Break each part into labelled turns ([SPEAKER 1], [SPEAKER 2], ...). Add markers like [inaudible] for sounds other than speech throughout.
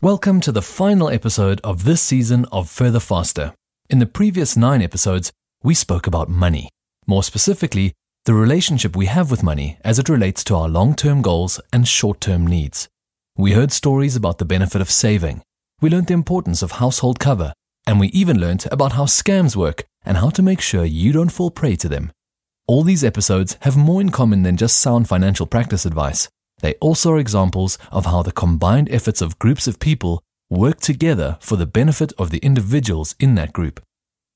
[SPEAKER 1] Welcome to the final episode of this season of Further Faster. In the previous nine episodes, we spoke about money. More specifically, the relationship we have with money as it relates to our long term goals and short term needs. We heard stories about the benefit of saving. We learned the importance of household cover. And we even learned about how scams work and how to make sure you don't fall prey to them. All these episodes have more in common than just sound financial practice advice. They also are examples of how the combined efforts of groups of people work together for the benefit of the individuals in that group.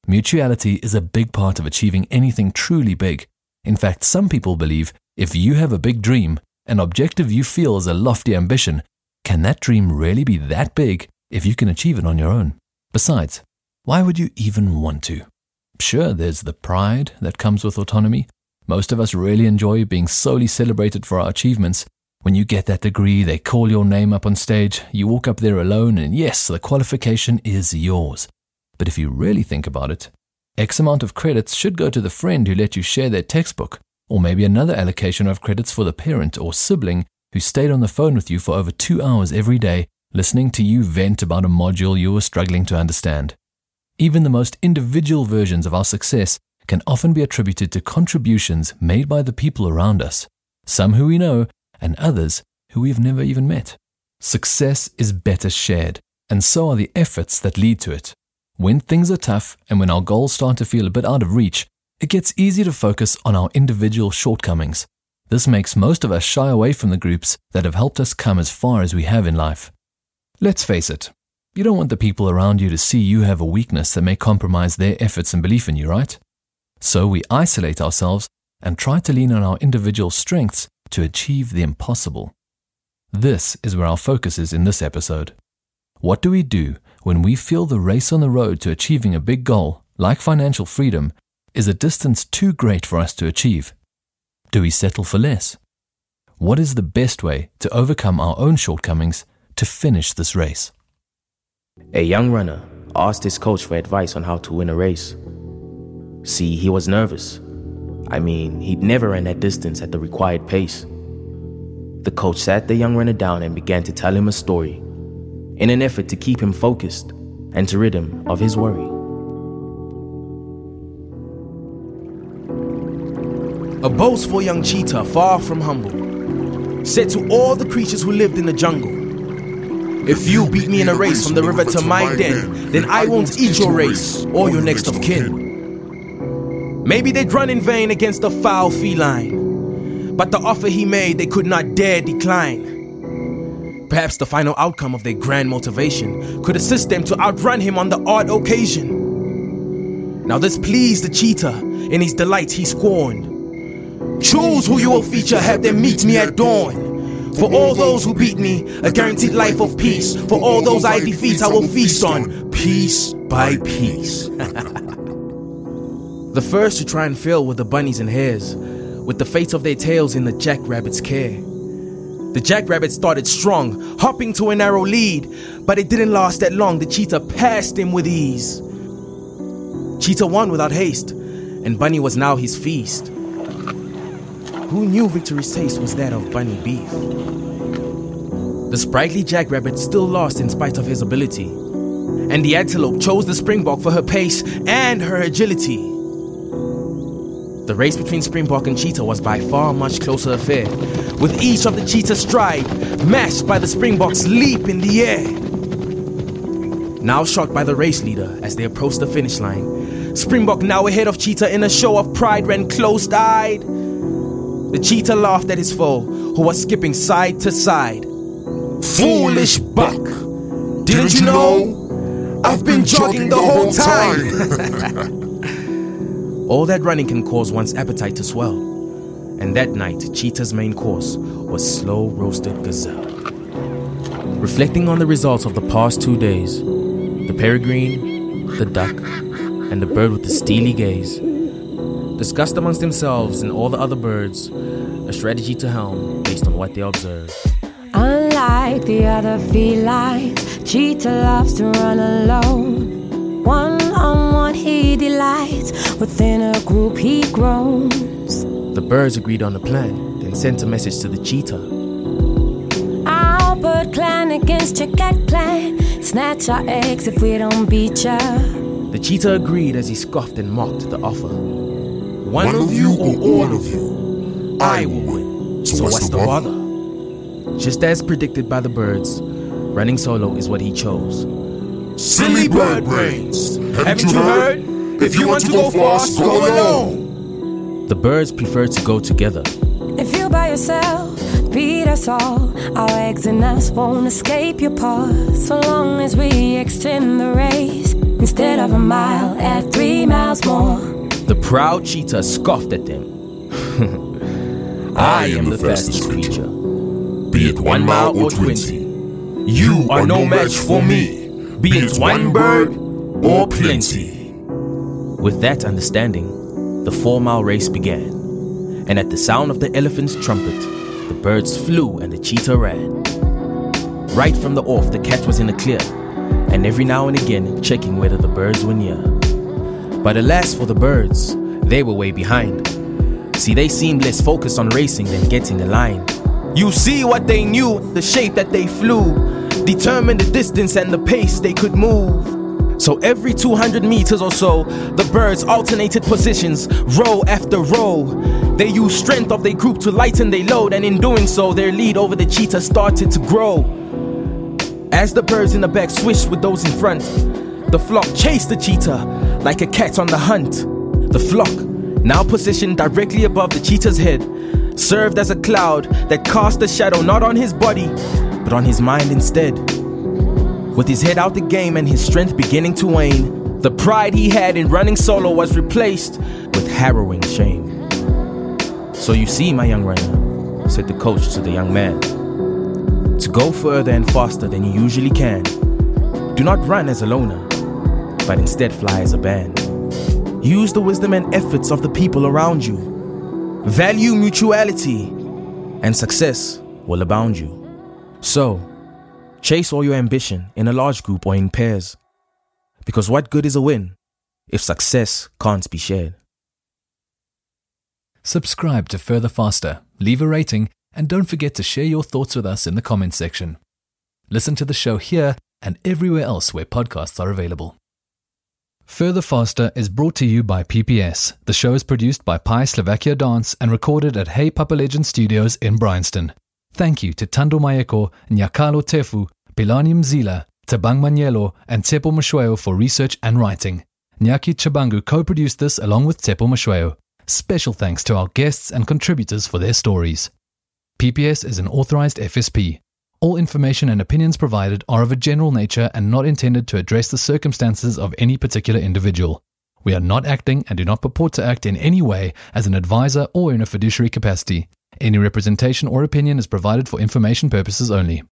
[SPEAKER 1] Mutuality is a big part of achieving anything truly big. In fact, some people believe if you have a big dream, an objective you feel is a lofty ambition, can that dream really be that big if you can achieve it on your own? Besides, why would you even want to? Sure, there's the pride that comes with autonomy. Most of us really enjoy being solely celebrated for our achievements, when you get that degree, they call your name up on stage, you walk up there alone, and yes, the qualification is yours. But if you really think about it, X amount of credits should go to the friend who let you share their textbook, or maybe another allocation of credits for the parent or sibling who stayed on the phone with you for over two hours every day, listening to you vent about a module you were struggling to understand. Even the most individual versions of our success can often be attributed to contributions made by the people around us, some who we know and others who we've never even met. Success is better shared, and so are the efforts that lead to it. When things are tough and when our goals start to feel a bit out of reach, it gets easy to focus on our individual shortcomings. This makes most of us shy away from the groups that have helped us come as far as we have in life. Let's face it, you don't want the people around you to see you have a weakness that may compromise their efforts and belief in you, right? So we isolate ourselves and try to lean on our individual strengths to achieve the impossible. This is where our focus is in this episode. What do we do when we feel the race on the road to achieving a big goal, like financial freedom, is a distance too great for us to achieve? Do we settle for less? What is the best way to overcome our own shortcomings to finish this race?
[SPEAKER 2] A young runner asked his coach for advice on how to win a race. See, he was nervous I mean, he'd never run that distance at the required pace. The coach sat the young runner down and began to tell him a story in an effort to keep him focused and to rid him of his worry.
[SPEAKER 3] A boastful young cheetah, far from humble, said to all the creatures who lived in the jungle, If you beat me in a race from the river to my den, then I won't eat your race or your next of kin. Maybe they'd run in vain against a foul feline, but the offer he made they could not dare decline. Perhaps the final outcome of their grand motivation could assist them to outrun him on the odd occasion. Now, this pleased the cheetah, in his delight he scorned. Choose who you will feature, have them meet me at dawn. For all those who beat me, a guaranteed life of peace. For all those I defeat, I will feast on piece by piece. [laughs] The first to try and fail were the bunnies and hares, with the fate of their tails in the jackrabbit's care. The jackrabbit started strong, hopping to a narrow lead, but it didn't last that long. The cheetah passed him with ease. Cheetah won without haste, and Bunny was now his feast. Who knew victory's taste was that of bunny beef? The sprightly jackrabbit still lost in spite of his ability, and the antelope chose the springbok for her pace and her agility. The race between Springbok and Cheetah was by far a much closer affair, with each of the Cheetah's stride matched by the Springbok's leap in the air. Now shocked by the race leader as they approached the finish line, Springbok now ahead of Cheetah in a show of pride ran close-eyed. The Cheetah laughed at his foe, who was skipping side to side. Foolish buck! Didn't you know? I've been jogging the whole time! [laughs] All that running can cause one's appetite to swell. And that night, Cheetah's main course was slow roasted gazelle. Reflecting on the results of the past two days, the peregrine, the duck, and the bird with the steely gaze discussed amongst themselves and all the other birds a strategy to helm based on what they observed.
[SPEAKER 4] Unlike the other felines, Cheetah loves to run alone. One on one, he delights. Within a group, he grows.
[SPEAKER 2] The birds agreed on a plan, then sent a message to the cheetah.
[SPEAKER 4] Albert clan against your cat clan. Snatch our eggs if we don't beat ya.
[SPEAKER 3] The cheetah agreed as he scoffed and mocked the offer. One,
[SPEAKER 5] One of you or all of you,
[SPEAKER 3] I will win. So what's the bother? Just as predicted by the birds, running solo is what he chose.
[SPEAKER 5] Silly bird brains!
[SPEAKER 3] Haven't you heard? If you want to go fast, go alone. The birds prefer to go together.
[SPEAKER 4] If you're by yourself, beat us all. Our eggs and us won't escape your paws. So long as we extend the race instead of a mile at three miles more.
[SPEAKER 3] The proud cheetah scoffed at them. [laughs] I am the fastest creature.
[SPEAKER 5] Be it one mile or twenty.
[SPEAKER 3] You are no match for me, be it one bird or plenty. With that understanding, the four mile race began. And at the sound of the elephant's trumpet, the birds flew and the cheetah ran. Right from the off, the cat was in the clear, and every now and again checking whether the birds were near. But alas for the birds, they were way behind. See, they seemed less focused on racing than getting a line. You see what they knew, the shape that they flew, determined the distance and the pace they could move. So every 200 meters or so, the birds alternated positions, row after row. They used strength of their group to lighten their load, and in doing so, their lead over the cheetah started to grow. As the birds in the back swished with those in front, the flock chased the cheetah like a cat on the hunt. The flock, now positioned directly above the cheetah's head, served as a cloud that cast a shadow not on his body, but on his mind instead. With his head out the game and his strength beginning to wane, the pride he had in running solo was replaced with harrowing shame. So you see, my young runner, said the coach to the young man, to go further and faster than you usually can, do not run as a loner, but instead fly as a band. Use the wisdom and efforts of the people around you. Value mutuality, and success will abound you. So, chase all your ambition in a large group or in pairs. Because what good is a win if success can't be shared?
[SPEAKER 1] Subscribe to Further Faster, leave a rating, and don't forget to share your thoughts with us in the comments section. Listen to the show here and everywhere else where podcasts are available. Further Faster is brought to you by PPS. The show is produced by Pi Slovakia Dance and recorded at Hey Papa Legend Studios in Bryanston. Thank you to Tando Mayeko, Nyakalo Tefu, Pilani Mzila, Tabang Manyelo, and Tsepo Mashweo for research and writing. Nyaki Chabangu co produced this along with Tsepo Mashweo. Special thanks to our guests and contributors for their stories. PPS is an authorized FSP. All information and opinions provided are of a general nature and not intended to address the circumstances of any particular individual. We are not acting and do not purport to act in any way as an advisor or in a fiduciary capacity. Any representation or opinion is provided for information purposes only.